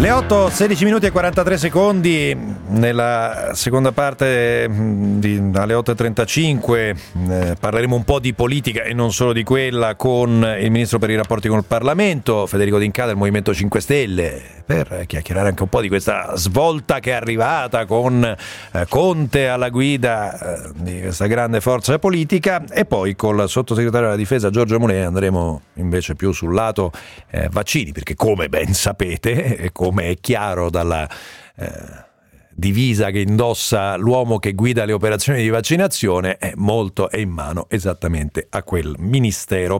Le 8, 16 minuti e 43 secondi nella seconda parte di, alle 8.35 eh, parleremo un po' di politica e non solo di quella con il Ministro per i rapporti con il Parlamento, Federico D'Inca del Movimento 5 Stelle, per chiacchierare anche un po' di questa svolta che è arrivata con eh, Conte alla guida eh, di questa grande forza politica. E poi col sottosegretario della difesa Giorgio Mulè andremo invece più sul lato eh, vaccini, perché come ben sapete e come è chiaro dalla... Eh, divisa che indossa l'uomo che guida le operazioni di vaccinazione, è molto è in mano esattamente a quel ministero.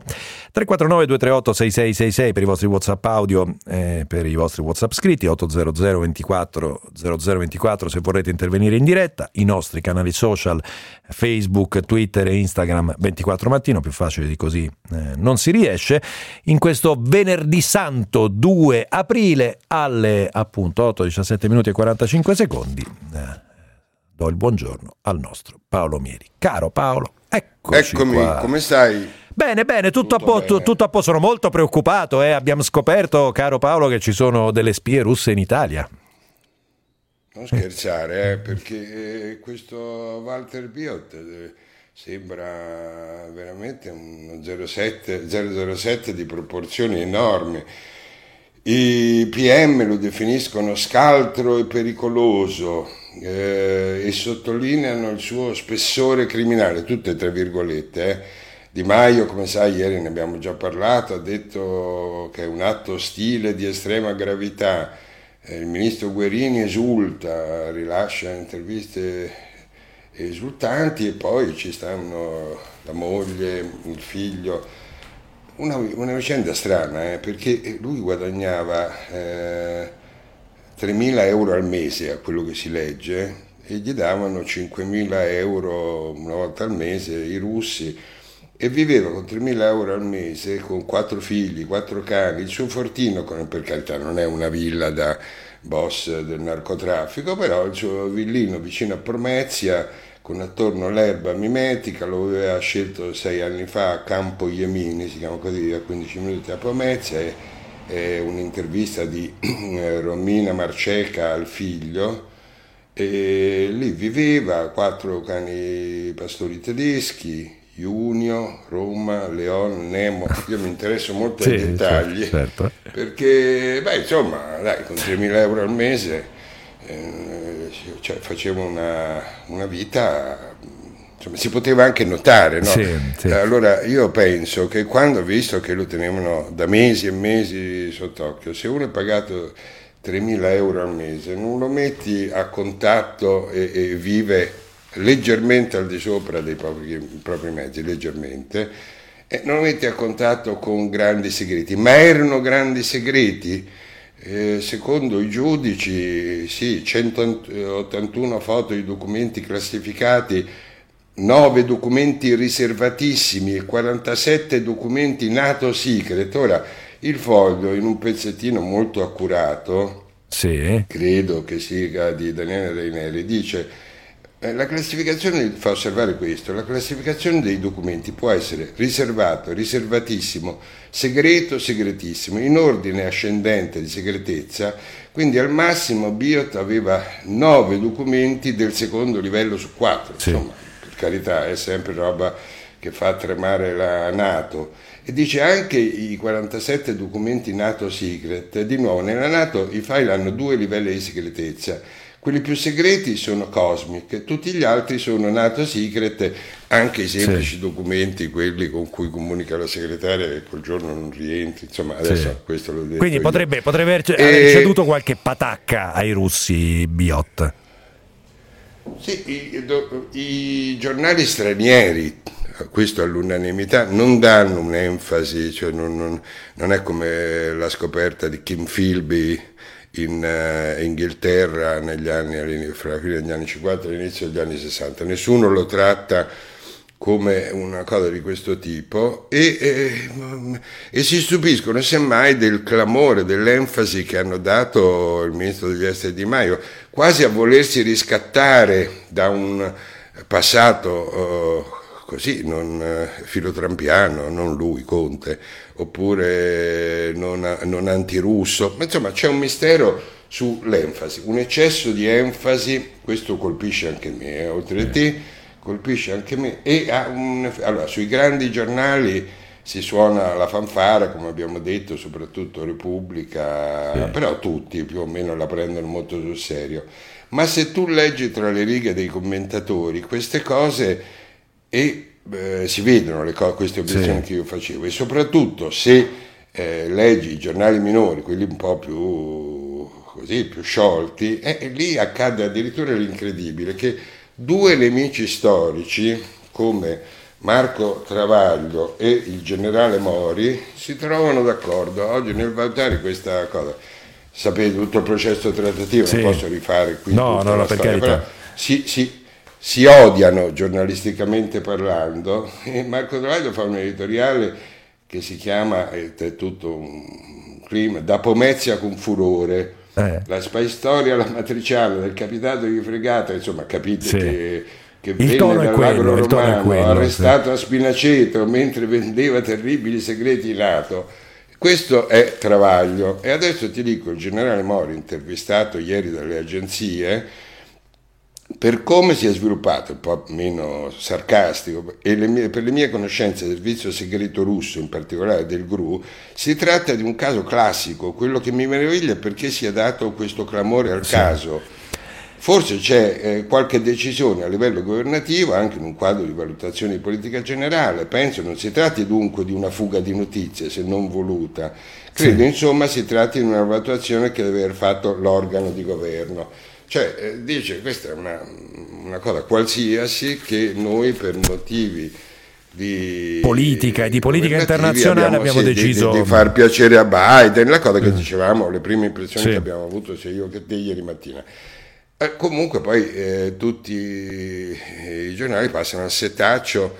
349 238 6666 per i vostri WhatsApp audio, eh, per i vostri WhatsApp scritti, 800 24 0024 se vorrete intervenire in diretta, i nostri canali social Facebook, Twitter e Instagram 24 mattino, più facile di così eh, non si riesce. In questo venerdì santo 2 aprile alle appunto 8, 17 minuti e 45 secondi secondi eh, do il buongiorno al nostro Paolo Mieri. Caro Paolo, eccoci Eccomi, qua. come stai? Bene, bene, tutto, tutto, a po- tutto, a posto. Sono molto preoccupato. Eh. Abbiamo scoperto, caro Paolo, che ci sono delle spie russe in Italia. Non scherzare, eh, perché eh, questo Walter Biot eh, sembra veramente uno 07, 007 di proporzioni enormi. I PM lo definiscono scaltro e pericoloso eh, e sottolineano il suo spessore criminale, tutte tra virgolette. Eh. Di Maio, come sai, ieri ne abbiamo già parlato, ha detto che è un atto ostile di estrema gravità. Eh, il ministro Guerini esulta, rilascia interviste esultanti e poi ci stanno la moglie, il figlio una, una vicenda strana, eh, perché lui guadagnava eh, 3.000 euro al mese a quello che si legge e gli davano 5.000 euro una volta al mese i russi e viveva con 3.000 euro al mese con quattro figli, quattro cani, il suo fortino, per carità non è una villa da boss del narcotraffico, però il suo villino vicino a Promezia con attorno l'erba mimetica, lo aveva scelto sei anni fa a Campo Iemini, si chiama così, a 15 minuti da Pomezia, è, è un'intervista di Romina Marceca al figlio, e lì viveva quattro cani pastori tedeschi, Junio, Roma, Leon, Nemo, io mi interesso molto ai dettagli, certo, certo. perché, beh, insomma, dai, con 3.000 euro al mese eh, cioè, facevo una, una vita insomma, si poteva anche notare. No? Sì, sì. Allora io penso che quando, visto che lo tenevano da mesi e mesi sott'occhio, se uno è pagato 3.000 euro al mese, non lo metti a contatto e, e vive leggermente al di sopra dei propri, propri mezzi, leggermente, e non lo metti a contatto con grandi segreti, ma erano grandi segreti eh, secondo i giudici, sì, 181 foto di documenti classificati, 9 documenti riservatissimi e 47 documenti NATO secret. Ora, il foglio in un pezzettino molto accurato, sì. credo che sia di Daniele Reineri, dice la classificazione fa osservare questo, la classificazione dei documenti può essere riservato, riservatissimo, segreto, segretissimo, in ordine ascendente di segretezza, quindi al massimo Biot aveva nove documenti del secondo livello su quattro, sì. insomma, per carità è sempre roba che fa tremare la Nato. E dice anche i 47 documenti NATO secret, di nuovo nella Nato i file hanno due livelli di segretezza quelli più segreti sono Cosmic, tutti gli altri sono NATO Secret, anche i semplici sì. documenti, quelli con cui comunica la segretaria che quel giorno non rientri, insomma adesso sì. questo l'ho detto. Quindi potrebbe, potrebbe aver, aver ceduto qualche patacca ai russi Biot. Sì, i, do, i giornali stranieri questo all'unanimità, non danno un'enfasi, cioè non, non, non, è come la scoperta di Kim Philby in uh, Inghilterra negli anni, fra la fine degli anni 50 e l'inizio degli anni 60. Nessuno lo tratta come una cosa di questo tipo e, e, e, si stupiscono semmai del clamore, dell'enfasi che hanno dato il ministro degli esteri Di Maio, quasi a volersi riscattare da un passato uh, così, non eh, filotrampiano, non lui, Conte, oppure non, non antirusso, ma insomma c'è un mistero sull'enfasi, un eccesso di enfasi, questo colpisce anche me, eh, oltre a te, colpisce anche me, e ha un, allora, sui grandi giornali si suona la fanfara, come abbiamo detto, soprattutto Repubblica, sì. però tutti più o meno la prendono molto sul serio. Ma se tu leggi tra le righe dei commentatori queste cose e eh, si vedono le co- queste obiezioni sì. che io facevo e soprattutto se eh, leggi i giornali minori, quelli un po' più così, più sciolti, eh, lì accade addirittura l'incredibile che due nemici storici come Marco Travaglio e il generale Mori si trovano d'accordo oggi nel valutare questa cosa. Sapete tutto il processo trattativo, sì. non posso rifare qui no, tutta no, la storia, però si, si, si, odiano giornalisticamente parlando e Marco Travaglio fa un editoriale che si chiama, è tutto un clima, da Pomezia con furore, eh. la spy storia, la matriciana del capitato di fregata, insomma capite sì. che che il venne dall'agro romano, quello, arrestato sì. a Spinaceto mentre vendeva terribili segreti in NATO. Questo è Travaglio. E adesso ti dico, il generale Mori, intervistato ieri dalle agenzie, per come si è sviluppato, un po' meno sarcastico, e le mie, per le mie conoscenze del servizio segreto russo, in particolare del GRU, si tratta di un caso classico. Quello che mi meraviglia è perché si è dato questo clamore al sì. caso Forse c'è eh, qualche decisione a livello governativo, anche in un quadro di valutazione di politica generale, penso non si tratti dunque di una fuga di notizie se non voluta, credo sì. insomma si tratti di una valutazione che deve aver fatto l'organo di governo. Cioè eh, dice questa è una, una cosa qualsiasi che noi per motivi di politica e di politica internazionale abbiamo, abbiamo sì, deciso di, di, far piacere a Biden, la cosa che mm. dicevamo, le prime impressioni sì. che abbiamo avuto sia io che te ieri mattina. Eh, comunque poi eh, tutti i giornali passano al setaccio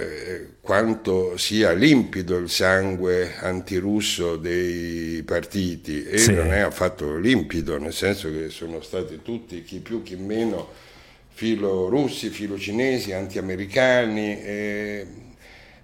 eh, quanto sia limpido il sangue antirusso dei partiti e sì. non è affatto limpido, nel senso che sono stati tutti, chi più chi meno, filo russi, filo cinesi, anti-americani. Eh,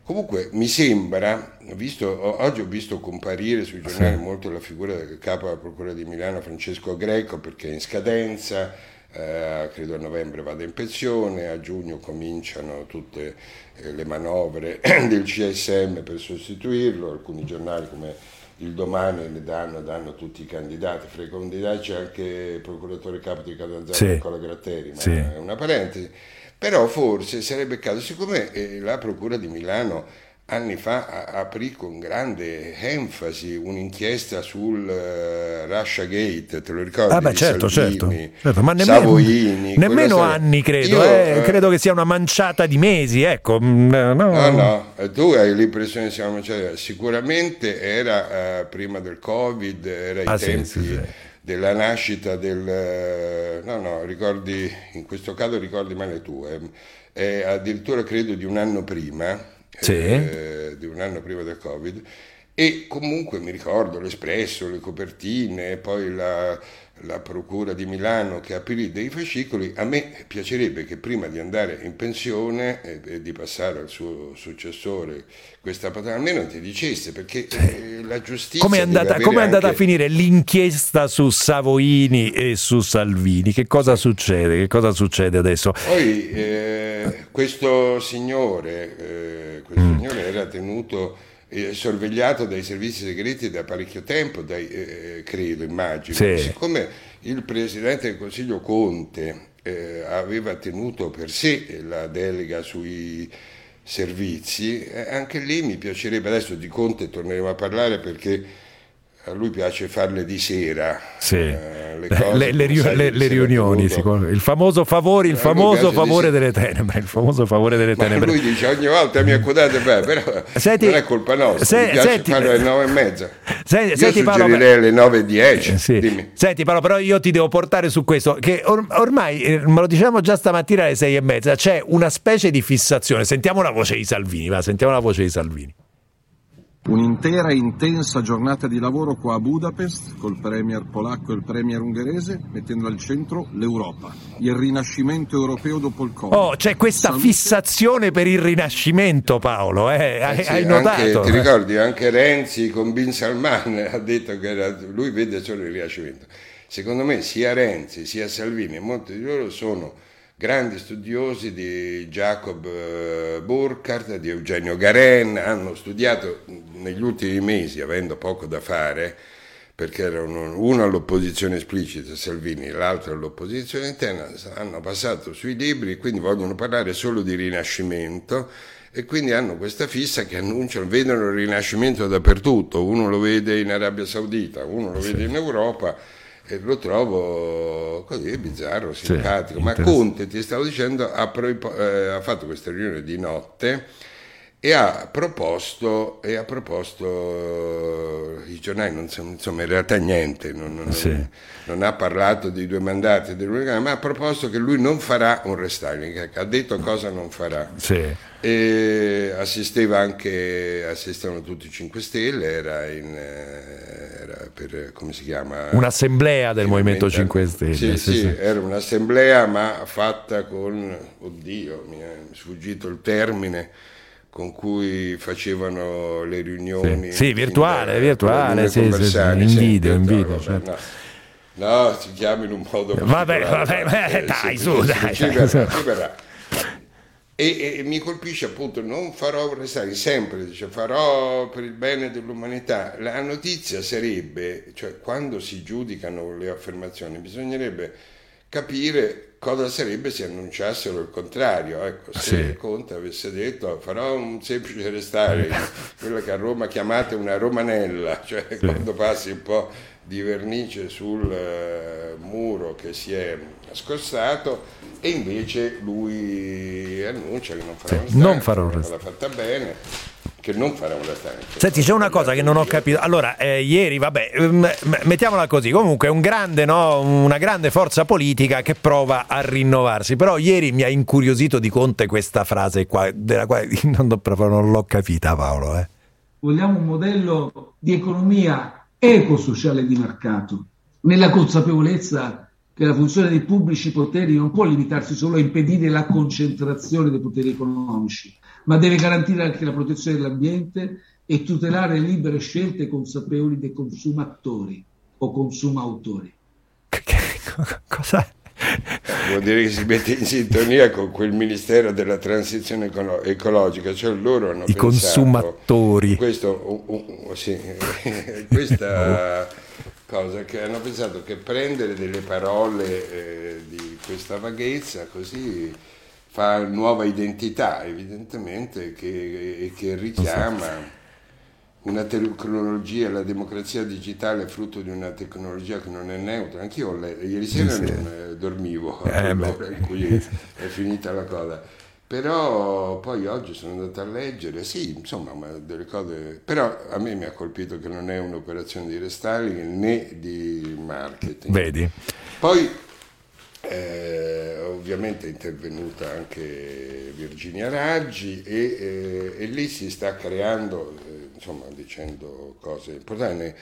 Comunque mi sembra, visto, oggi ho visto comparire sui giornali molto la figura del capo della Procura di Milano Francesco Greco perché è in scadenza, eh, credo a novembre vada in pensione, a giugno cominciano tutte eh, le manovre del CSM per sostituirlo, alcuni giornali come il domani ne danno, danno tutti i candidati, fra i candidati c'è anche il procuratore capo di Catanzaro sì. Nicola Gratteri, ma sì. è una parentesi però forse sarebbe il caso, siccome eh, la Procura di Milano anni fa aprì con grande enfasi un'inchiesta sul uh, Russia Gate, te lo ricordi? Ah beh, certo, certo, certo, ma nemmeno, Savoini, nemmeno anni credo, Io, eh, eh, credo che sia una manciata di mesi, ecco. Mm, no, no, no tu hai l'impressione che sia una manciata, sicuramente era uh, prima del Covid, era ah, tempi... Sì, sì, sì della nascita del... no, no, ricordi, in questo caso ricordi male tu, è addirittura credo di un anno prima, sì. eh, di un anno prima del Covid, e comunque mi ricordo l'Espresso, le copertine, poi la, la Procura di Milano che aprì dei fascicoli, a me piacerebbe che prima di andare in pensione e, e di passare al suo successore questa patata, almeno ti dicesse perché eh, la giustizia... Come è andata, come è andata anche... a finire l'inchiesta su Savoini e su Salvini? Che cosa succede? Che cosa succede adesso? Poi eh, questo signore, eh, questo mm. signore era tenuto eh, sorvegliato dai servizi segreti da parecchio tempo, dai, eh, credo, immagino. Sì. Siccome il Presidente del Consiglio Conte eh, aveva tenuto per sé la delega sui servizi, eh, anche lì mi piacerebbe, adesso di Conte torneremo a parlare perché a lui piace farle di sera. Sì. Eh, le, cose, le, le, le, le riunioni, il famoso favore, il eh, famoso favore delle tenebre, il famoso favore delle tenebre. Ma lui dice ogni volta mi accodate, beh, però senti, non è colpa nostra, se, mi piace senti, farlo alle nove e mezza. Senti, io senti, suggerirei alle nove e dieci. Eh, sì. Senti Paolo, però io ti devo portare su questo, che or, ormai, eh, me lo diciamo già stamattina alle sei e mezza, c'è una specie di fissazione. Sentiamo la voce di Salvini, va, sentiamo la voce di Salvini. Un'intera intensa giornata di lavoro qua a Budapest col premier polacco e il premier ungherese mettendo al centro l'Europa, il rinascimento europeo dopo il Covid. Oh, c'è questa Salute. fissazione per il rinascimento Paolo, eh? hai, eh sì, hai notato? Anche, ti ricordi anche Renzi con Bin Salman ha detto che era, lui vede solo il rinascimento. Secondo me sia Renzi sia Salvini e molti di loro sono grandi studiosi di Jacob eh, Burkhardt, di Eugenio Garen, hanno studiato negli ultimi mesi, avendo poco da fare, perché erano uno all'opposizione esplicita, Salvini, l'altro all'opposizione interna, hanno passato sui libri e quindi vogliono parlare solo di rinascimento e quindi hanno questa fissa che annunciano, vedono il rinascimento dappertutto, uno lo vede in Arabia Saudita, uno lo vede in Europa e lo trovo così bizzarro, simpatico. Sì, Ma Conte, ti stavo dicendo, ha, pro- eh, ha, fatto questa riunione di notte e ha proposto, e ha proposto i giornali, non so, insomma in realtà niente, non, non, sì. non, ha parlato dei due mandati, ma ha proposto che lui non farà un restyling, ha detto cosa non farà. Sì. E assisteva anche, assistevano tutti i 5 Stelle, era, in, eh, era per, come si chiama? Un'assemblea del Movimento 5 Stelle. Sì, sì, sì, era un'assemblea ma fatta con, oddio, mi è sfuggito il termine, con cui facevano le riunioni. Sì, sì virtuale, in, virtuale, sì, sì, sì, in video, in video. Certo. No. no, si chiama in un modo... Vabbè, vabbè, vabbè dai, su, dai. Ci verrà, ci verrà. E, e, mi colpisce appunto, non farò restare sempre, dice, farò per il bene dell'umanità. La notizia sarebbe, cioè quando si giudicano le affermazioni, bisognerebbe capire cosa sarebbe se annunciassero il contrario. Ecco, se sì. Conte avesse detto farò un semplice restare, quella che a Roma chiamate una romanella, cioè sì. quando passi un po' di vernice sul uh, muro che si è scossato e invece lui annuncia che non farà sì, non farà un restauro, l'ha fatta bene che non farà un restauro. Senti, c'è una cosa che non ho capito. Allora, eh, ieri, vabbè, mm, mettiamola così, comunque è un grande, no, una grande forza politica che prova a rinnovarsi, però ieri mi ha incuriosito di Conte questa frase qua, della quale non, proprio non l'ho capita Paolo. Eh. Vogliamo un modello di economia ecosociale di mercato, nella consapevolezza che la funzione dei pubblici poteri non può limitarsi solo a impedire la concentrazione dei poteri economici, ma deve garantire anche la protezione dell'ambiente e tutelare le libere scelte consapevoli dei consumatori o consumautori. Cosa? Vuol dire che si mette in sintonia con quel Ministero della Transizione Ecologica, cioè loro hanno I pensato, consumatori. Questo, uh, uh, sì, questa cosa che hanno pensato che prendere delle parole eh, di questa vaghezza così fa nuova identità evidentemente che, che richiama una tecnologia, la democrazia digitale è frutto di una tecnologia che non è neutra. Anch'io ieri sera sì, non eh, dormivo eh, all'ora in cui è finita la cosa però poi oggi sono andato a leggere, sì, insomma, delle cose, però a me mi ha colpito che non è un'operazione di restyling né di marketing. Vedi. Poi eh, ovviamente è intervenuta anche Virginia Raggi e, eh, e lì si sta creando, eh, insomma, dicendo cose importanti.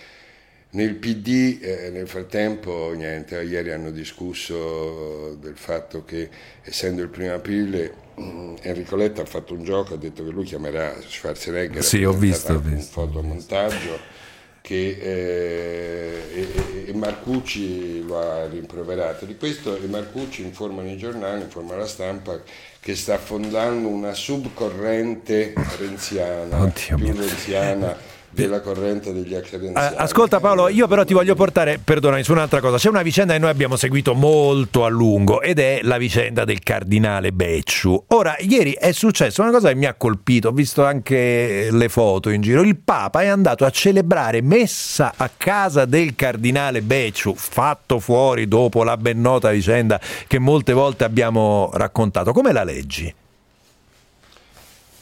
Nel PD eh, nel frattempo niente, ieri hanno discusso del fatto che essendo il primo aprile Mm, Enrico Letta ha fatto un gioco, ha detto che lui chiamerà Schwarzenegger. Sì, ho visto, ho visto. Un fotomontaggio che eh, e, e, Marcucci lo ha rimproverato. Di questo e Marcucci informano i giornali, informa la stampa che sta affondando una subcorrente renziana, Oddio più mio. renziana della corrente degli accredenziali. Ascolta Paolo, io però ti voglio portare, perdonami, su un'altra cosa. C'è una vicenda che noi abbiamo seguito molto a lungo ed è la vicenda del cardinale Becciu. Ora, ieri è successa una cosa che mi ha colpito, ho visto anche le foto in giro. Il Papa è andato a celebrare messa a casa del cardinale Becciu, fatto fuori dopo la ben nota vicenda che molte volte abbiamo raccontato. Come la leggi?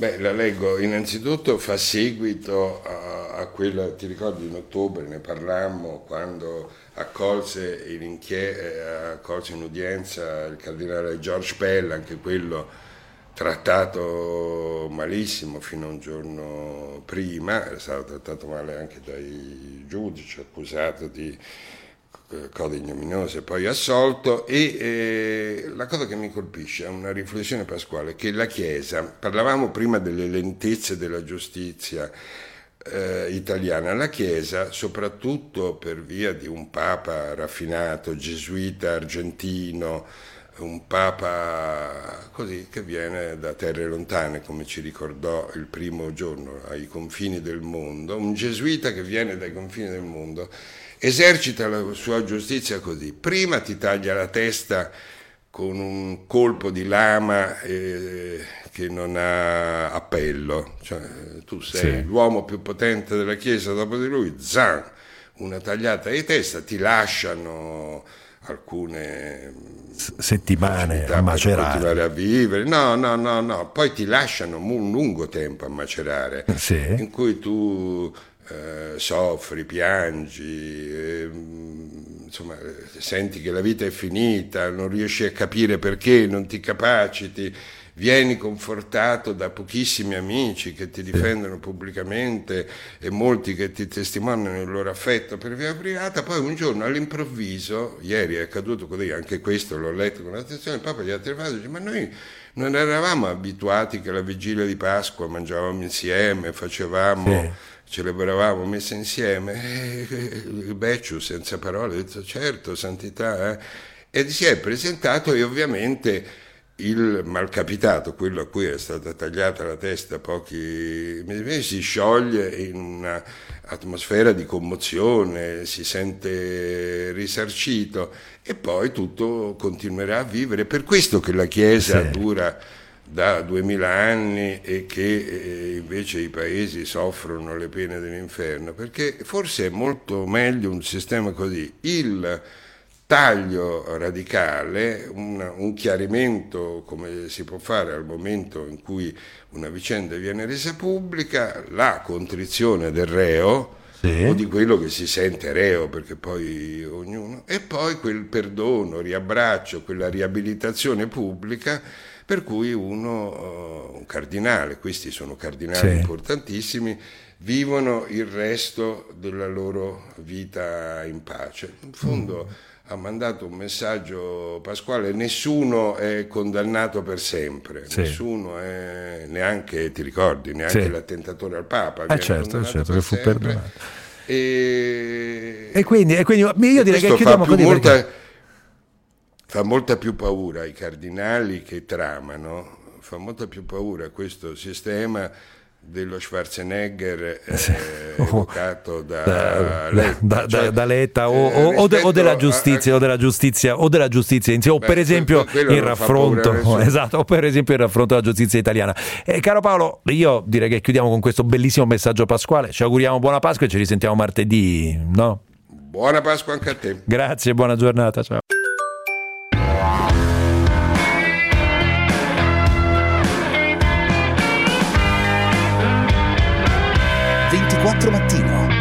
Beh, la leggo, innanzitutto fa seguito a, a, quella, ti ricordi in ottobre ne parlammo quando accolse in, accolse in udienza il cardinale George Pell, anche quello trattato malissimo fino a un giorno prima, è stato trattato male anche dai giudici, accusato di code ignominose, poi assolto e eh, la cosa che mi colpisce è una riflessione pasquale che la Chiesa, parlavamo prima delle lentezze della giustizia eh, italiana, la Chiesa soprattutto per via di un papa raffinato, gesuita argentino, un papa così che viene da terre lontane, come ci ricordò il primo giorno, ai confini del mondo, un gesuita che viene dai confini del mondo, esercita la sua giustizia così, prima ti taglia la testa con un colpo di lama eh, che non ha appello, cioè, tu sei sì. l'uomo più potente della Chiesa dopo di lui, zan, una tagliata di testa, ti lasciano alcune settimane a macerare. continuare a vivere. No, no, no, no, poi ti lasciano un lungo tempo a macerare, sì. in cui tu eh, soffri, piangi, eh, insomma, senti che la vita è finita, non riesci a capire perché, non ti capaciti vieni confortato da pochissimi amici che ti difendono pubblicamente e molti che ti testimoniano il loro affetto per via privata, poi un giorno all'improvviso, ieri è accaduto così, anche questo l'ho letto con attenzione, il Papa gli ha telefonato e dice ma noi non eravamo abituati che la vigilia di Pasqua mangiavamo insieme, facevamo... Sì. celebravamo messa insieme, e il Becciu senza parole ha detto certo, santità, eh? e si è presentato e ovviamente il malcapitato, quello a cui è stata tagliata la testa pochi mesi fa, si scioglie in un'atmosfera di commozione, si sente risarcito e poi tutto continuerà a vivere. Per questo che la Chiesa sì. dura da duemila anni e che eh, invece i paesi soffrono le pene dell'inferno, perché forse è molto meglio un sistema così. Il taglio radicale, un, un, chiarimento come si può fare al momento in cui una vicenda viene resa pubblica, la contrizione del reo sì. o di quello che si sente reo, perché poi ognuno, e poi quel perdono, riabbraccio, quella riabilitazione pubblica per cui uno, uh, un cardinale, questi sono cardinali sì. importantissimi, vivono il resto della loro vita in pace. In fondo... Ha mandato un messaggio pasquale, nessuno è condannato per sempre, sì. nessuno è neanche, ti ricordi, neanche sì. l'attentatore al Papa. Eh certo, certo, che fu perdonato. E... e, quindi, e quindi io direi che chiudiamo così molta, perché... fa molta più paura ai cardinali che tramano, fa molta più paura questo sistema dello Schwarzenegger eh, evocato da, da, Letta, cioè, da Letta o, eh, o, o, della giustizia, a, o della giustizia o della giustizia o beh, per esempio il raffronto esatto, o per esempio il raffronto della giustizia italiana. Eh, caro Paolo io direi che chiudiamo con questo bellissimo messaggio pasquale. Ci auguriamo buona Pasqua e ci risentiamo martedì no? buona Pasqua anche a te. Grazie buona giornata ciao mattino.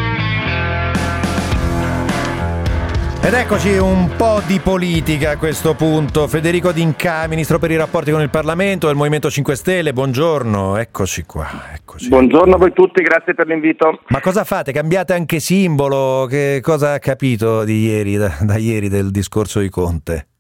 Ed eccoci un po' di politica a questo punto. Federico D'Inca, ministro per i rapporti con il Parlamento del Movimento 5 Stelle, buongiorno, eccoci qua. Eccoci. Buongiorno a voi tutti, grazie per l'invito. Ma cosa fate? Cambiate anche simbolo? Che cosa ha capito di ieri, da, da ieri del discorso di Conte?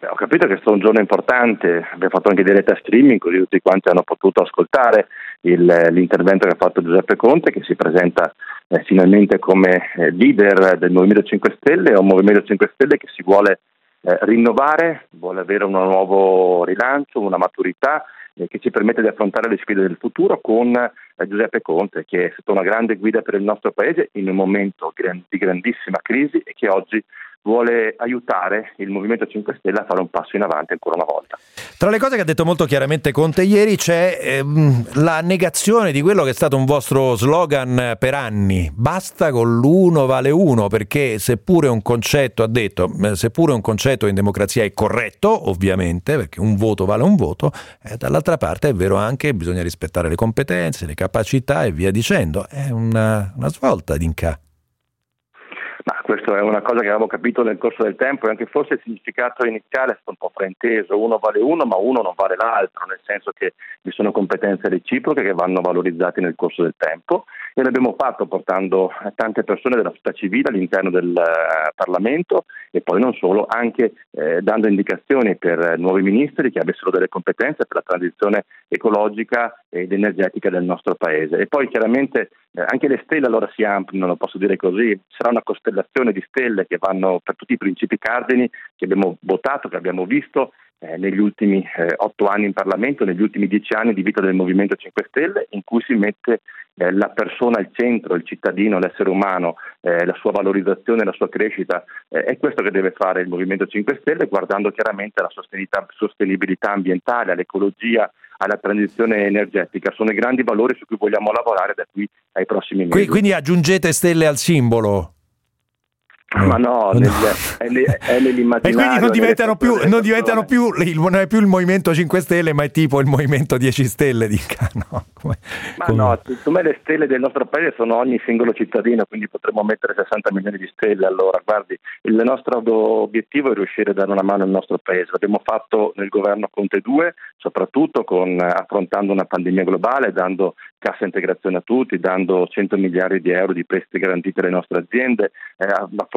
Beh, ho capito che è stato un giorno importante, abbiamo fatto anche diretta streaming così tutti quanti hanno potuto ascoltare il, l'intervento che ha fatto Giuseppe Conte che si presenta eh, finalmente come eh, leader del Movimento 5 Stelle, un Movimento 5 Stelle che si vuole eh, rinnovare, vuole avere un nuovo rilancio, una maturità eh, che ci permette di affrontare le sfide del futuro con eh, Giuseppe Conte che è stata una grande guida per il nostro Paese in un momento di grandissima crisi e che oggi vuole aiutare il Movimento 5 Stelle a fare un passo in avanti ancora una volta. Tra le cose che ha detto molto chiaramente Conte ieri c'è ehm, la negazione di quello che è stato un vostro slogan per anni, basta con l'uno vale uno, perché seppure un concetto, ha detto, eh, seppure un concetto in democrazia è corretto, ovviamente, perché un voto vale un voto, eh, dall'altra parte è vero anche che bisogna rispettare le competenze, le capacità e via dicendo. È una, una svolta d'Inca. Ma questo è una cosa che avevo capito nel corso del tempo e anche forse il significato iniziale è stato un po' frainteso, uno vale uno ma uno non vale l'altro, nel senso che vi sono competenze reciproche che vanno valorizzate nel corso del tempo e l'abbiamo fatto portando tante persone della società civile all'interno del uh, Parlamento e poi non solo, anche eh, dando indicazioni per nuovi ministri che avessero delle competenze per la transizione ecologica ed energetica del nostro paese. E poi chiaramente eh, anche le stelle allora si ampliano, posso dire così, sarà una costellazione di stelle che vanno per tutti i principi cardini che abbiamo votato, che abbiamo visto eh, negli ultimi eh, otto anni in Parlamento, negli ultimi dieci anni di vita del Movimento 5 Stelle, in cui si mette eh, la persona al centro, il cittadino, l'essere umano, eh, la sua valorizzazione, la sua crescita. Eh, è questo che deve fare il Movimento 5 Stelle, guardando chiaramente alla sostenibilità ambientale, all'ecologia, alla transizione energetica. Sono i grandi valori su cui vogliamo lavorare da qui ai prossimi mesi. Quindi aggiungete stelle al simbolo? Ma no, no. Nel, è, è nell'immaginario. E quindi non diventano, più, non diventano più, il, non è più il Movimento 5 Stelle, ma è tipo il Movimento 10 Stelle, dica, no? Come, ma come... no, secondo me le stelle del nostro paese sono ogni singolo cittadino, quindi potremmo mettere 60 milioni di stelle. Allora, guardi, il nostro obiettivo è riuscire a dare una mano al nostro paese. L'abbiamo fatto nel governo Conte 2, soprattutto con, affrontando una pandemia globale, dando cassa integrazione a tutti, dando 100 miliardi di euro di prestiti garantiti alle nostre aziende, eh,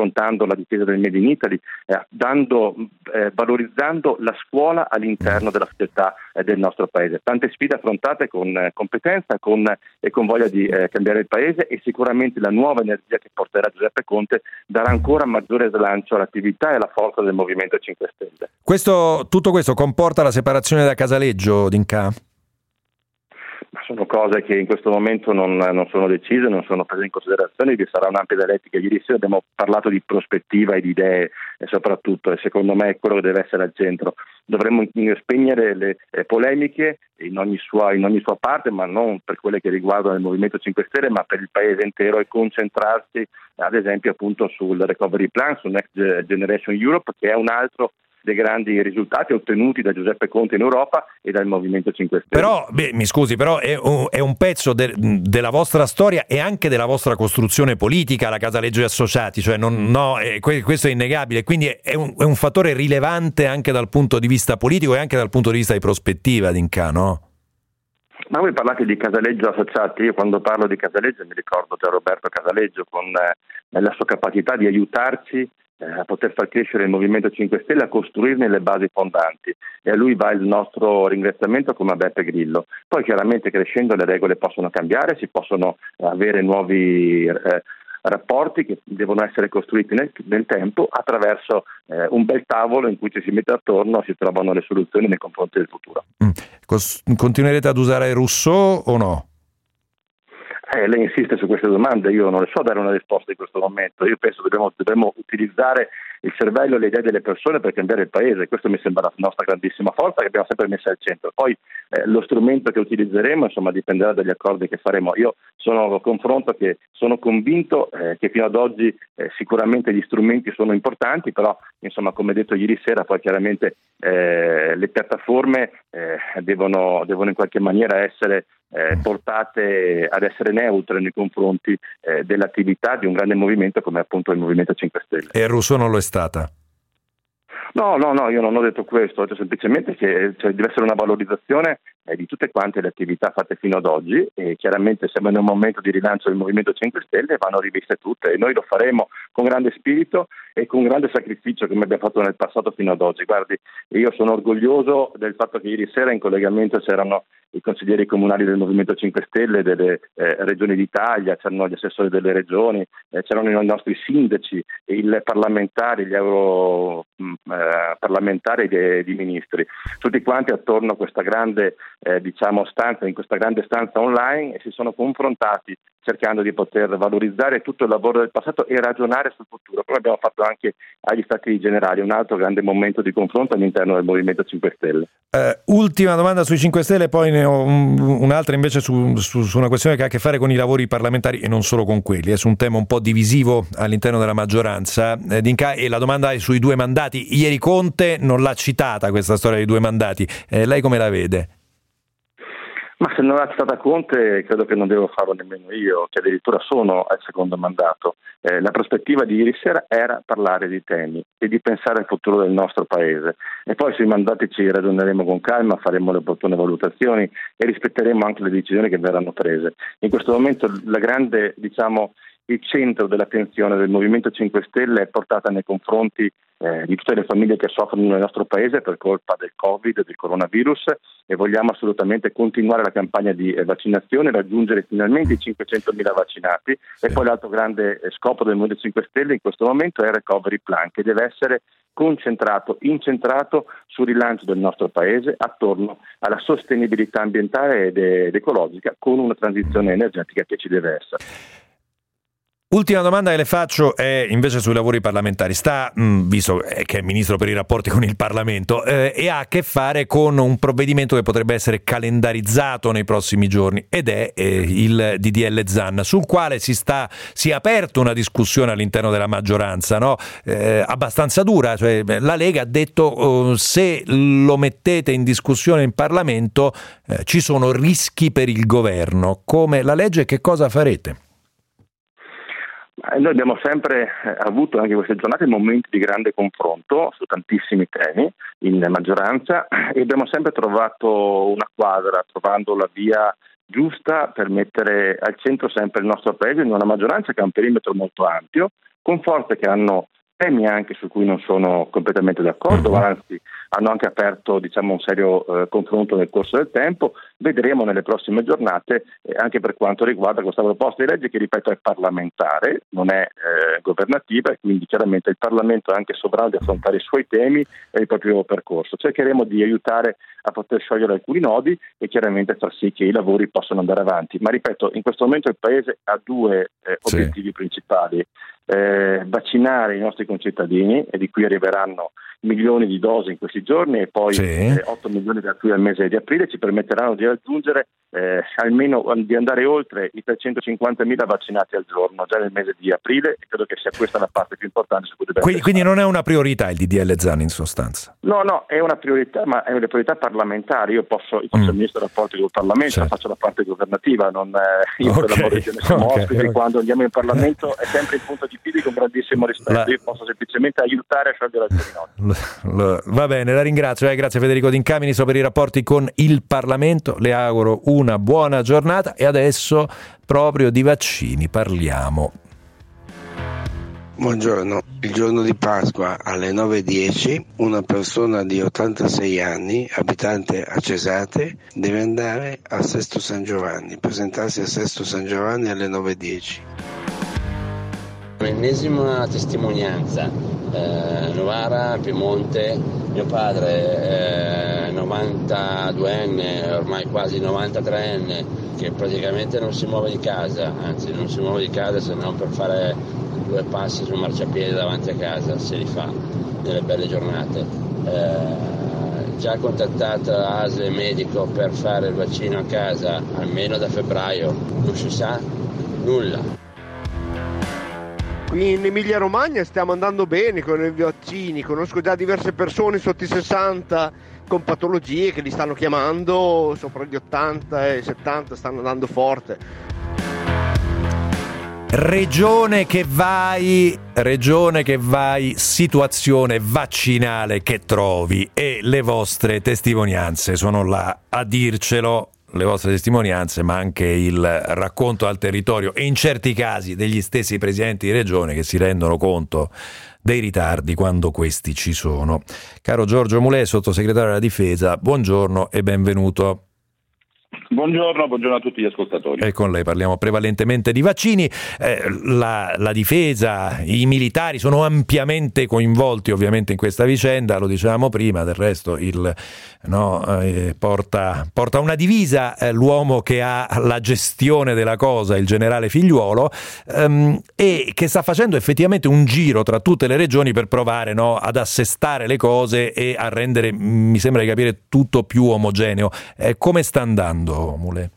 affrontando la difesa del Made in Italy, eh, dando, eh, valorizzando la scuola all'interno della società eh, del nostro paese. Tante sfide affrontate con eh, competenza con, e con voglia di eh, cambiare il paese e sicuramente la nuova energia che porterà Giuseppe Conte darà ancora maggiore slancio all'attività e alla forza del Movimento 5 Stelle. Questo, tutto questo comporta la separazione da Casaleggio, D'Inca? Sono cose che in questo momento non, non, sono decise, non sono prese in considerazione, vi sarà un'ampia dialettica. Ieri sera abbiamo parlato di prospettiva e di idee e soprattutto, e secondo me è quello che deve essere al centro. Dovremmo spegnere le polemiche in ogni, sua, in ogni, sua, parte, ma non per quelle che riguardano il Movimento 5 Stelle, ma per il Paese intero e concentrarsi ad esempio appunto sul Recovery Plan, su Next Generation Europe, che è un altro dei grandi risultati ottenuti da Giuseppe Conte in Europa e dal Movimento 5 Stelle. Però, beh, mi scusi, però è un, è un pezzo de, della vostra storia e anche della vostra costruzione politica, la Casa Legge Associati, cioè non, no, è, questo è innegabile, quindi è un, è un, fattore rilevante anche dal punto di vista politico e anche dal punto di vista di prospettiva, Dinca, no? Ma voi parlate di Casaleggio Associati, io quando parlo di Casaleggio mi ricordo Gian Roberto Casaleggio con eh, la sua capacità di aiutarci a poter far crescere il Movimento 5 Stelle, a costruirne le basi fondanti e a lui va il nostro ringraziamento come a Beppe Grillo. Poi chiaramente crescendo le regole possono cambiare, si possono avere nuovi eh, rapporti che devono essere costruiti nel, nel tempo attraverso eh, un bel tavolo in cui ci si mette attorno e si trovano le soluzioni nei confronti del futuro. Mm. Continuerete ad usare Rousseau o no? Eh, lei insiste su queste domande, io non le so dare una risposta in questo momento, io penso che dobbiamo, dobbiamo utilizzare il cervello e le idee delle persone per cambiare il paese, questo mi sembra la nostra grandissima forza che abbiamo sempre messo al centro. Poi eh, lo strumento che utilizzeremo insomma, dipenderà dagli accordi che faremo. Io sono confronto che sono convinto eh, che fino ad oggi eh, sicuramente gli strumenti sono importanti, però insomma, come detto ieri sera, poi chiaramente eh, le piattaforme eh, devono, devono in qualche maniera essere eh, portate ad essere neutre nei confronti eh, dell'attività di un grande movimento come appunto il Movimento 5 Stelle. E Rousseau non lo è stata? No, no, no, io non ho detto questo, ho detto semplicemente che cioè, deve essere una valorizzazione eh, di tutte quante le attività fatte fino ad oggi e chiaramente siamo in un momento di rilancio del Movimento 5 Stelle e vanno riviste tutte e noi lo faremo con grande spirito e con grande sacrificio come abbiamo fatto nel passato fino ad oggi. Guardi, io sono orgoglioso del fatto che ieri sera in collegamento c'erano i consiglieri comunali del Movimento 5 Stelle delle eh, regioni d'Italia, c'erano gli assessori delle regioni, eh, c'erano i nostri sindaci, i parlamentari, gli europarlamentari mm, eh, di ministri, tutti quanti attorno a questa grande eh, diciamo, stanza, in questa grande stanza online e si sono confrontati cercando di poter valorizzare tutto il lavoro del passato e ragionare sul futuro, come abbiamo fatto anche agli Stati Generali, un altro grande momento di confronto all'interno del Movimento 5 Stelle. Uh, ultima domanda sui 5 Stelle, poi ne ho un, un'altra invece su, su, su, una questione che ha a che fare con i lavori parlamentari e non solo con quelli, è su un tema un po' divisivo all'interno della maggioranza. Eh, Dinca, e la domanda è sui due mandati. Ieri Conte non l'ha citata questa storia dei due mandati, eh, lei come la vede? Ma se non è stata Conte, credo che non devo farlo nemmeno io, che addirittura sono al secondo mandato. Eh, la prospettiva di ieri sera era parlare di temi e di pensare al futuro del nostro paese. E poi sui mandati ci ragioneremo con calma, faremo le opportune valutazioni e rispetteremo anche le decisioni che verranno prese. In questo momento grande, diciamo, il centro dell'attenzione del Movimento 5 Stelle è portata nei confronti eh, di tutte le famiglie che soffrono nel nostro paese per colpa del Covid, del coronavirus e vogliamo assolutamente continuare la campagna di eh, vaccinazione, raggiungere finalmente i 500.000 vaccinati sì. e poi l'altro grande eh, scopo del Movimento 5 Stelle in questo momento è il recovery plan che deve essere concentrato, incentrato sul rilancio del nostro paese attorno alla sostenibilità ambientale ed ecologica con una transizione energetica che ci deve essere. Ultima domanda che le faccio è invece sui lavori parlamentari. Sta, mm, visto che è ministro per i rapporti con il Parlamento, eh, e ha a che fare con un provvedimento che potrebbe essere calendarizzato nei prossimi giorni ed è eh, il DDL ZAN, sul quale si, sta, si è aperta una discussione all'interno della maggioranza, no? eh, abbastanza dura. Cioè, la Lega ha detto oh, se lo mettete in discussione in Parlamento eh, ci sono rischi per il governo. Come la legge che cosa farete? Noi abbiamo sempre eh, avuto anche in queste giornate momenti di grande confronto su tantissimi temi in maggioranza e abbiamo sempre trovato una quadra, trovando la via giusta per mettere al centro sempre il nostro Paese in una maggioranza che ha un perimetro molto ampio, con forze che hanno temi anche su cui non sono completamente d'accordo, mm-hmm. anzi hanno anche aperto diciamo, un serio eh, confronto nel corso del tempo. Vedremo nelle prossime giornate eh, anche per quanto riguarda questa proposta di legge che ripeto è parlamentare, non è eh, governativa e quindi chiaramente il Parlamento è anche sovrano di affrontare i suoi temi e il proprio percorso. Cercheremo di aiutare a poter sciogliere alcuni nodi e chiaramente far sì che i lavori possano andare avanti. Ma ripeto, in questo momento il Paese ha due eh, obiettivi sì. principali eh, vaccinare i nostri concittadini e di cui arriveranno milioni di dosi in questi giorni e poi sì. eh, 8 milioni da qui al mese di aprile ci permetteranno di raggiungere eh, almeno di andare oltre i 350.000 vaccinati al giorno già nel mese di aprile e credo che sia questa la parte più importante su cui dobbiamo quindi, quindi non è una priorità il DDL Zan in sostanza? No, no, è una priorità, ma è una priorità parlamentare. Io posso, io posso mm. il ministro dei rapporti col Parlamento, certo. faccio la parte governativa, non eh, io okay. per la regione siamo okay. ospiti, okay. quando andiamo in Parlamento è sempre il punto di piedi con grandissimo rispetto. La... Io posso semplicemente aiutare a sciogliere alcuni nodi. Va bene, la ringrazio. Eh, grazie Federico D'Inca, ministro per i rapporti con il Parlamento. Le auguro un una buona giornata e adesso proprio di vaccini parliamo. Buongiorno, il giorno di Pasqua alle 9.10 una persona di 86 anni, abitante a Cesate, deve andare a Sesto San Giovanni, presentarsi a Sesto San Giovanni alle 9.10. L'ennesima testimonianza, eh, Novara, Piemonte, mio padre eh, 92enne, ormai quasi 93enne, che praticamente non si muove di casa, anzi non si muove di casa se non per fare due passi sul marciapiede davanti a casa, se li fa nelle belle giornate. Eh, già contattato ASE medico per fare il vaccino a casa almeno da febbraio, non si sa nulla. Qui in Emilia Romagna stiamo andando bene con i vaccini, conosco già diverse persone sotto i 60 con patologie che li stanno chiamando, sopra gli 80 e 70 stanno andando forte. Regione che vai, regione che vai, situazione vaccinale che trovi e le vostre testimonianze sono là a dircelo le vostre testimonianze, ma anche il racconto al territorio e in certi casi degli stessi presidenti di regione che si rendono conto dei ritardi quando questi ci sono. Caro Giorgio Mulè, sottosegretario della Difesa, buongiorno e benvenuto. Buongiorno, buongiorno, a tutti gli ascoltatori. E con lei parliamo prevalentemente di vaccini. Eh, la, la, difesa, i militari sono ampiamente coinvolti ovviamente in questa vicenda, lo dicevamo prima, del resto il, no, eh, porta, porta, una divisa eh, l'uomo che ha la gestione della cosa, il generale figliuolo, ehm, e che sta facendo effettivamente un giro tra tutte le regioni per provare no, ad assestare le cose e a rendere, mi sembra di capire, tutto più omogeneo. Eh, come sta andando? Mule?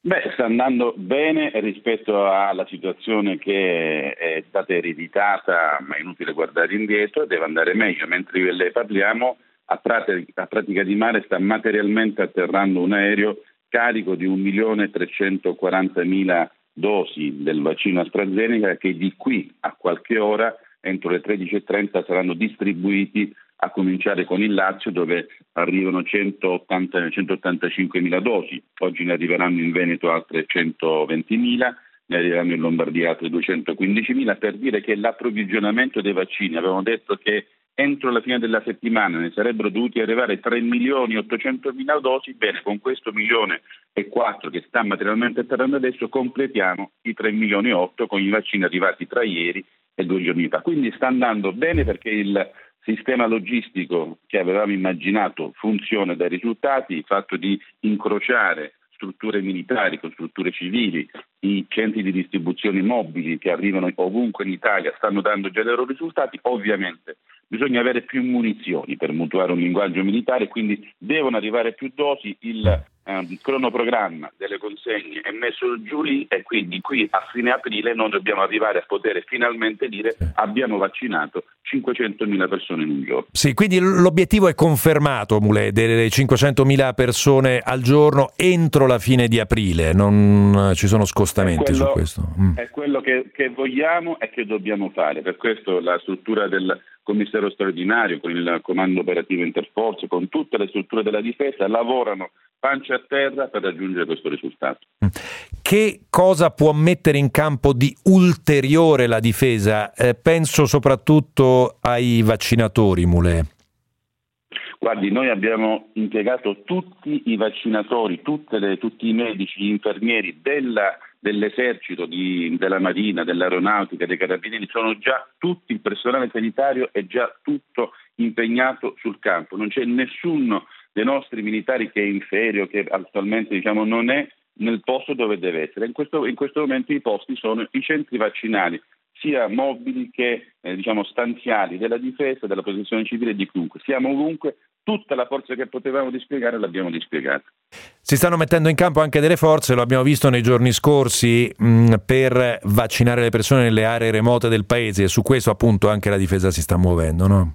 Beh, sta andando bene rispetto alla situazione che è stata ereditata, ma è inutile guardare indietro, deve andare meglio. Mentre io e lei parliamo, a pratica, a pratica di mare sta materialmente atterrando un aereo carico di 1.340.000 dosi del vaccino AstraZeneca che di qui a qualche ora, entro le 13.30, saranno distribuiti a cominciare con il Lazio dove arrivano 180, 185.000 dosi, oggi ne arriveranno in Veneto altre 120.000, ne arriveranno in Lombardia altre 215.000, per dire che l'approvvigionamento dei vaccini, avevamo detto che entro la fine della settimana ne sarebbero dovuti arrivare 3 milioni e 800 mila dosi, bene, con questo milione e 4 che sta materialmente atterrando adesso completiamo i 3 milioni e 8 con i vaccini arrivati tra ieri e due giorni fa. Quindi sta andando bene perché il sistema logistico che avevamo immaginato funziona dai risultati, il fatto di incrociare strutture militari con strutture civili, i centri di distribuzione mobili che arrivano ovunque in Italia stanno dando già i loro risultati, ovviamente. Bisogna avere più munizioni per mutuare un linguaggio militare, quindi devono arrivare più dosi, il eh, cronoprogramma delle consegne è messo giù lì e quindi qui a fine aprile noi dobbiamo arrivare a poter finalmente dire abbiamo vaccinato 500.000 persone in un giorno. Sì, quindi l'obiettivo è confermato, Mule, delle 500.000 persone al giorno entro la fine di aprile, non ci sono scostamenti quello, su questo. Mm. È quello che, che vogliamo e che dobbiamo fare, per questo la struttura del commissario straordinario, con il comando operativo interforze, con tutte le strutture della difesa, lavorano pancia a terra per raggiungere questo risultato. Che cosa può mettere in campo di ulteriore la difesa? Eh, penso soprattutto ai vaccinatori, Mule. Guardi, noi abbiamo impiegato tutti i vaccinatori, le, tutti i medici, gli infermieri della dell'esercito, di, della marina, dell'aeronautica, dei carabinieri, sono già tutti, il personale sanitario è già tutto impegnato sul campo, non c'è nessuno dei nostri militari che è in ferie o che attualmente diciamo, non è nel posto dove deve essere. In questo, in questo momento i posti sono i centri vaccinali, sia mobili che eh, diciamo, stanziali della difesa, della protezione civile di chiunque. Siamo ovunque, tutta la forza che potevamo dispiegare l'abbiamo dispiegata. Si stanno mettendo in campo anche delle forze, lo abbiamo visto nei giorni scorsi, mh, per vaccinare le persone nelle aree remote del paese e su questo appunto anche la difesa si sta muovendo, no?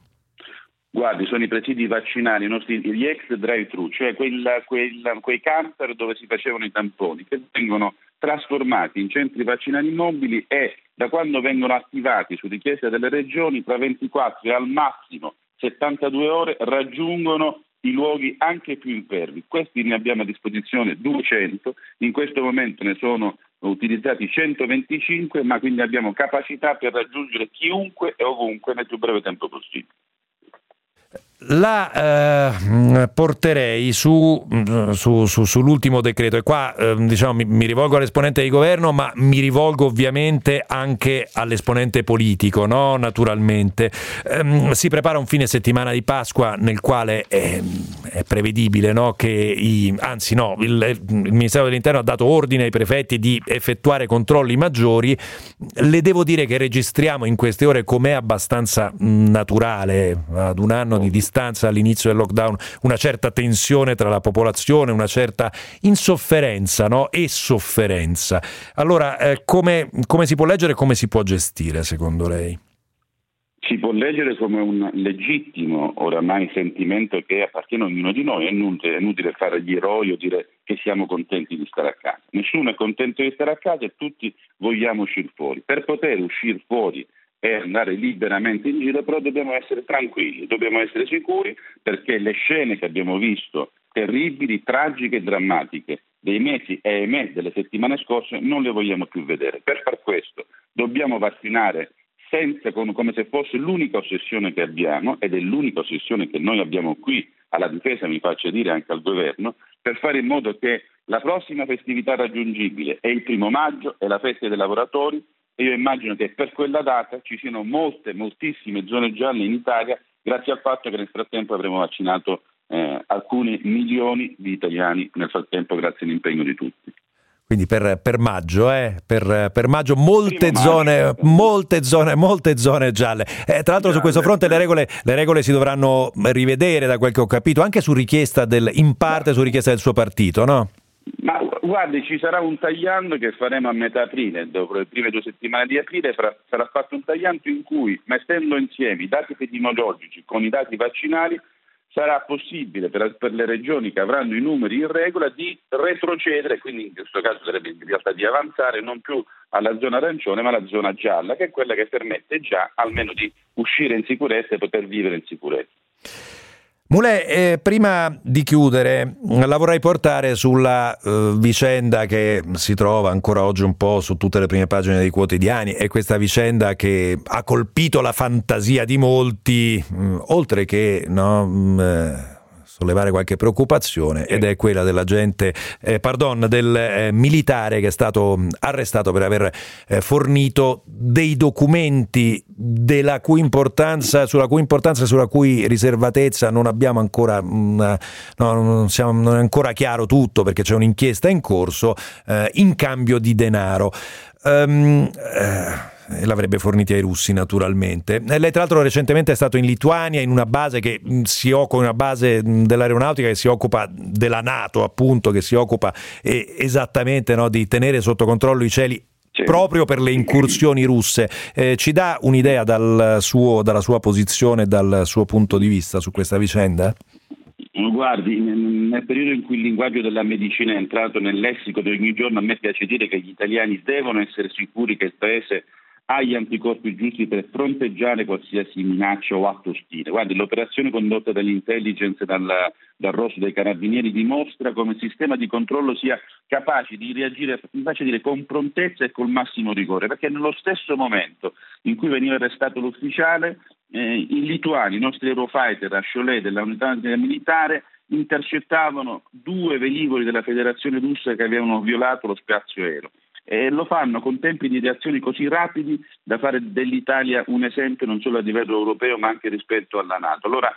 Guardi, sono i presidi vaccinali, nostri, gli ex drive-thru, cioè quel, quel, quei camper dove si facevano i tamponi, che vengono trasformati in centri vaccinali mobili e da quando vengono attivati su richiesta delle regioni tra 24 e al massimo 72 ore raggiungono i luoghi anche più impervi. Questi ne abbiamo a disposizione 200, in questo momento ne sono utilizzati 125, ma quindi abbiamo capacità per raggiungere chiunque e ovunque nel più breve tempo possibile la eh, porterei su, su, su, sull'ultimo decreto e qua eh, diciamo, mi, mi, rivolgo all'esponente di governo ma mi rivolgo ovviamente anche all'esponente politico no? naturalmente ehm, si prepara un fine settimana di Pasqua nel quale è, è prevedibile no? che i, anzi no il, il, Ministero dell'Interno ha dato ordine ai prefetti di effettuare controlli maggiori le devo dire che registriamo in queste ore com'è abbastanza naturale ad un anno di distanza distanza all'inizio del lockdown una certa tensione tra la popolazione, una certa insofferenza no? e sofferenza. Allora, eh, come, come si può leggere e come si può gestire secondo lei? si può leggere come un legittimo oramai sentimento che appartiene a ognuno di noi, è inutile, è inutile fare gli eroi o dire che siamo contenti di stare a casa. Nessuno è contento di stare a casa e tutti vogliamo uscire fuori. Per poter uscire fuori e andare liberamente in giro, però dobbiamo essere tranquilli, dobbiamo essere sicuri perché le scene che abbiamo visto, terribili, tragiche e drammatiche, dei mesi e ahimè delle settimane scorse, non le vogliamo più vedere. Per far questo dobbiamo vaccinare senza, come se fosse l'unica ossessione che abbiamo, ed è l'unica ossessione che noi abbiamo qui alla difesa, mi faccio dire anche al governo, per fare in modo che la prossima festività raggiungibile è il primo maggio, è la festa dei lavoratori, e io immagino che per quella data ci siano molte, moltissime zone gialle in Italia grazie al fatto che nel frattempo avremo vaccinato eh, alcuni milioni di italiani nel frattempo grazie all'impegno di tutti. Quindi per, per maggio, eh? per, per, maggio molte zone, molte zone, molte zone gialle. Eh, tra l'altro su questo fronte le regole, le regole, si dovranno rivedere da quel che ho capito, anche su richiesta del, in parte su richiesta del suo partito, no? Guardi, ci sarà un tagliando che faremo a metà aprile, dopo le prime due settimane di aprile sarà, sarà fatto un tagliando in cui, mettendo insieme i dati epidemiologici con i dati vaccinali, sarà possibile per, per, le regioni che avranno i numeri in regola di retrocedere, quindi in questo caso sarebbe in realtà di avanzare non più alla zona arancione ma alla zona gialla, che è quella che permette già almeno di uscire in sicurezza e poter vivere in sicurezza. Mulè, eh, prima di chiudere, la vorrei portare sulla eh, vicenda che si trova ancora oggi un po' su tutte le prime pagine dei quotidiani, è questa vicenda che ha colpito la fantasia di molti, mh, mm, oltre che no, mh, mm, eh, sollevare qualche preoccupazione ed è quella dell'agente, eh, pardon, del eh, militare che è stato arrestato per aver eh, fornito dei documenti della cui importanza, sulla cui importanza e sulla cui riservatezza non abbiamo ancora, una, no, non, siamo, non, è ancora chiaro tutto perché c'è un'inchiesta in corso eh, in cambio di denaro. Um, e l'avrebbe forniti ai russi naturalmente. Lei tra l'altro recentemente è stato in Lituania in una base che mm, si occupa, una base mm, dell'aeronautica che si occupa della Nato appunto, che si occupa eh, esattamente no, di tenere sotto controllo i cieli sì. proprio per le incursioni russe. Eh, ci dà un'idea dal suo, dalla sua posizione, dal suo punto di vista su questa vicenda? Guardi, nel periodo in cui il linguaggio della medicina è entrato nel lessico di ogni giorno, a me piace dire che gli italiani devono essere sicuri che il Paese ha gli anticorpi giusti per fronteggiare qualsiasi minaccia o atto ostile. Guardi, l'operazione condotta dall'intelligence dal, dal Rosso dei Carabinieri dimostra come il sistema di controllo sia capace di reagire, mi dire, con prontezza e col massimo rigore, perché nello stesso momento in cui veniva arrestato l'ufficiale, eh, i lituani, i nostri Eurofighter a Cholet dell'unità militare, intercettavano due velivoli della Federazione russa che avevano violato lo spazio aereo e lo fanno con tempi di reazione così rapidi da fare dell'Italia un esempio non solo a livello europeo ma anche rispetto alla Nato. Allora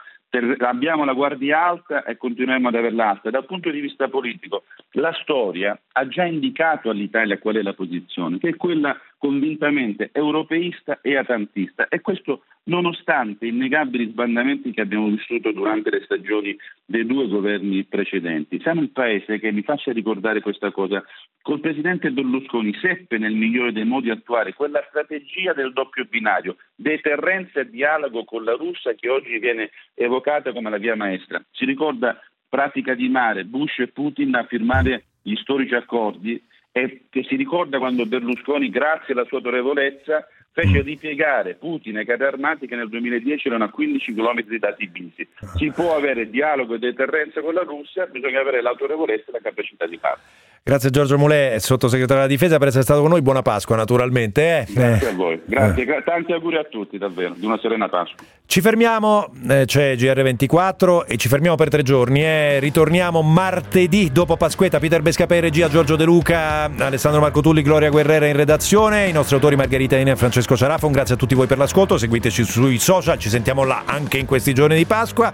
abbiamo la guardia alta e continuiamo ad averla alta. Dal punto di vista politico, la storia ha già indicato all'Italia qual è la posizione, che è quella convintamente europeista e atlantista e questo nonostante innegabili sbandamenti che abbiamo vissuto durante le stagioni dei due governi precedenti. Siamo il paese che, mi faccia ricordare questa cosa, col presidente Berlusconi seppe nel migliore dei modi attuare quella strategia del doppio binario, deterrenza e dialogo con la Russia che oggi viene evocata come la via maestra. Si ricorda pratica di mare, Bush e Putin a firmare gli storici accordi e che si ricorda quando Berlusconi, grazie alla sua autorevolezza, fece ripiegare Putin e carri armati che nel 2010 erano a 15 km da Tbilisi. Si può avere dialogo e deterrenza con la Russia, bisogna avere l'autorevolezza e la capacità di farlo. Grazie Giorgio Mulè, sottosegretario della difesa, per essere stato con noi. Buona Pasqua, naturalmente. Eh? Grazie eh. a voi, grazie, eh. tanti auguri a tutti, davvero, di una serena Pasqua. Ci fermiamo, eh, c'è GR24 e ci fermiamo per tre giorni. Eh. Ritorniamo martedì dopo Pasquetta. Peter Bescapè, regia Giorgio De Luca, Alessandro Marco Tulli, Gloria Guerrera in redazione, i nostri autori Margherita Ine e Francesco Ciarafon. Grazie a tutti voi per l'ascolto, seguiteci sui social, ci sentiamo là anche in questi giorni di Pasqua.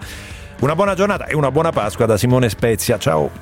Una buona giornata e una buona Pasqua da Simone Spezia. Ciao.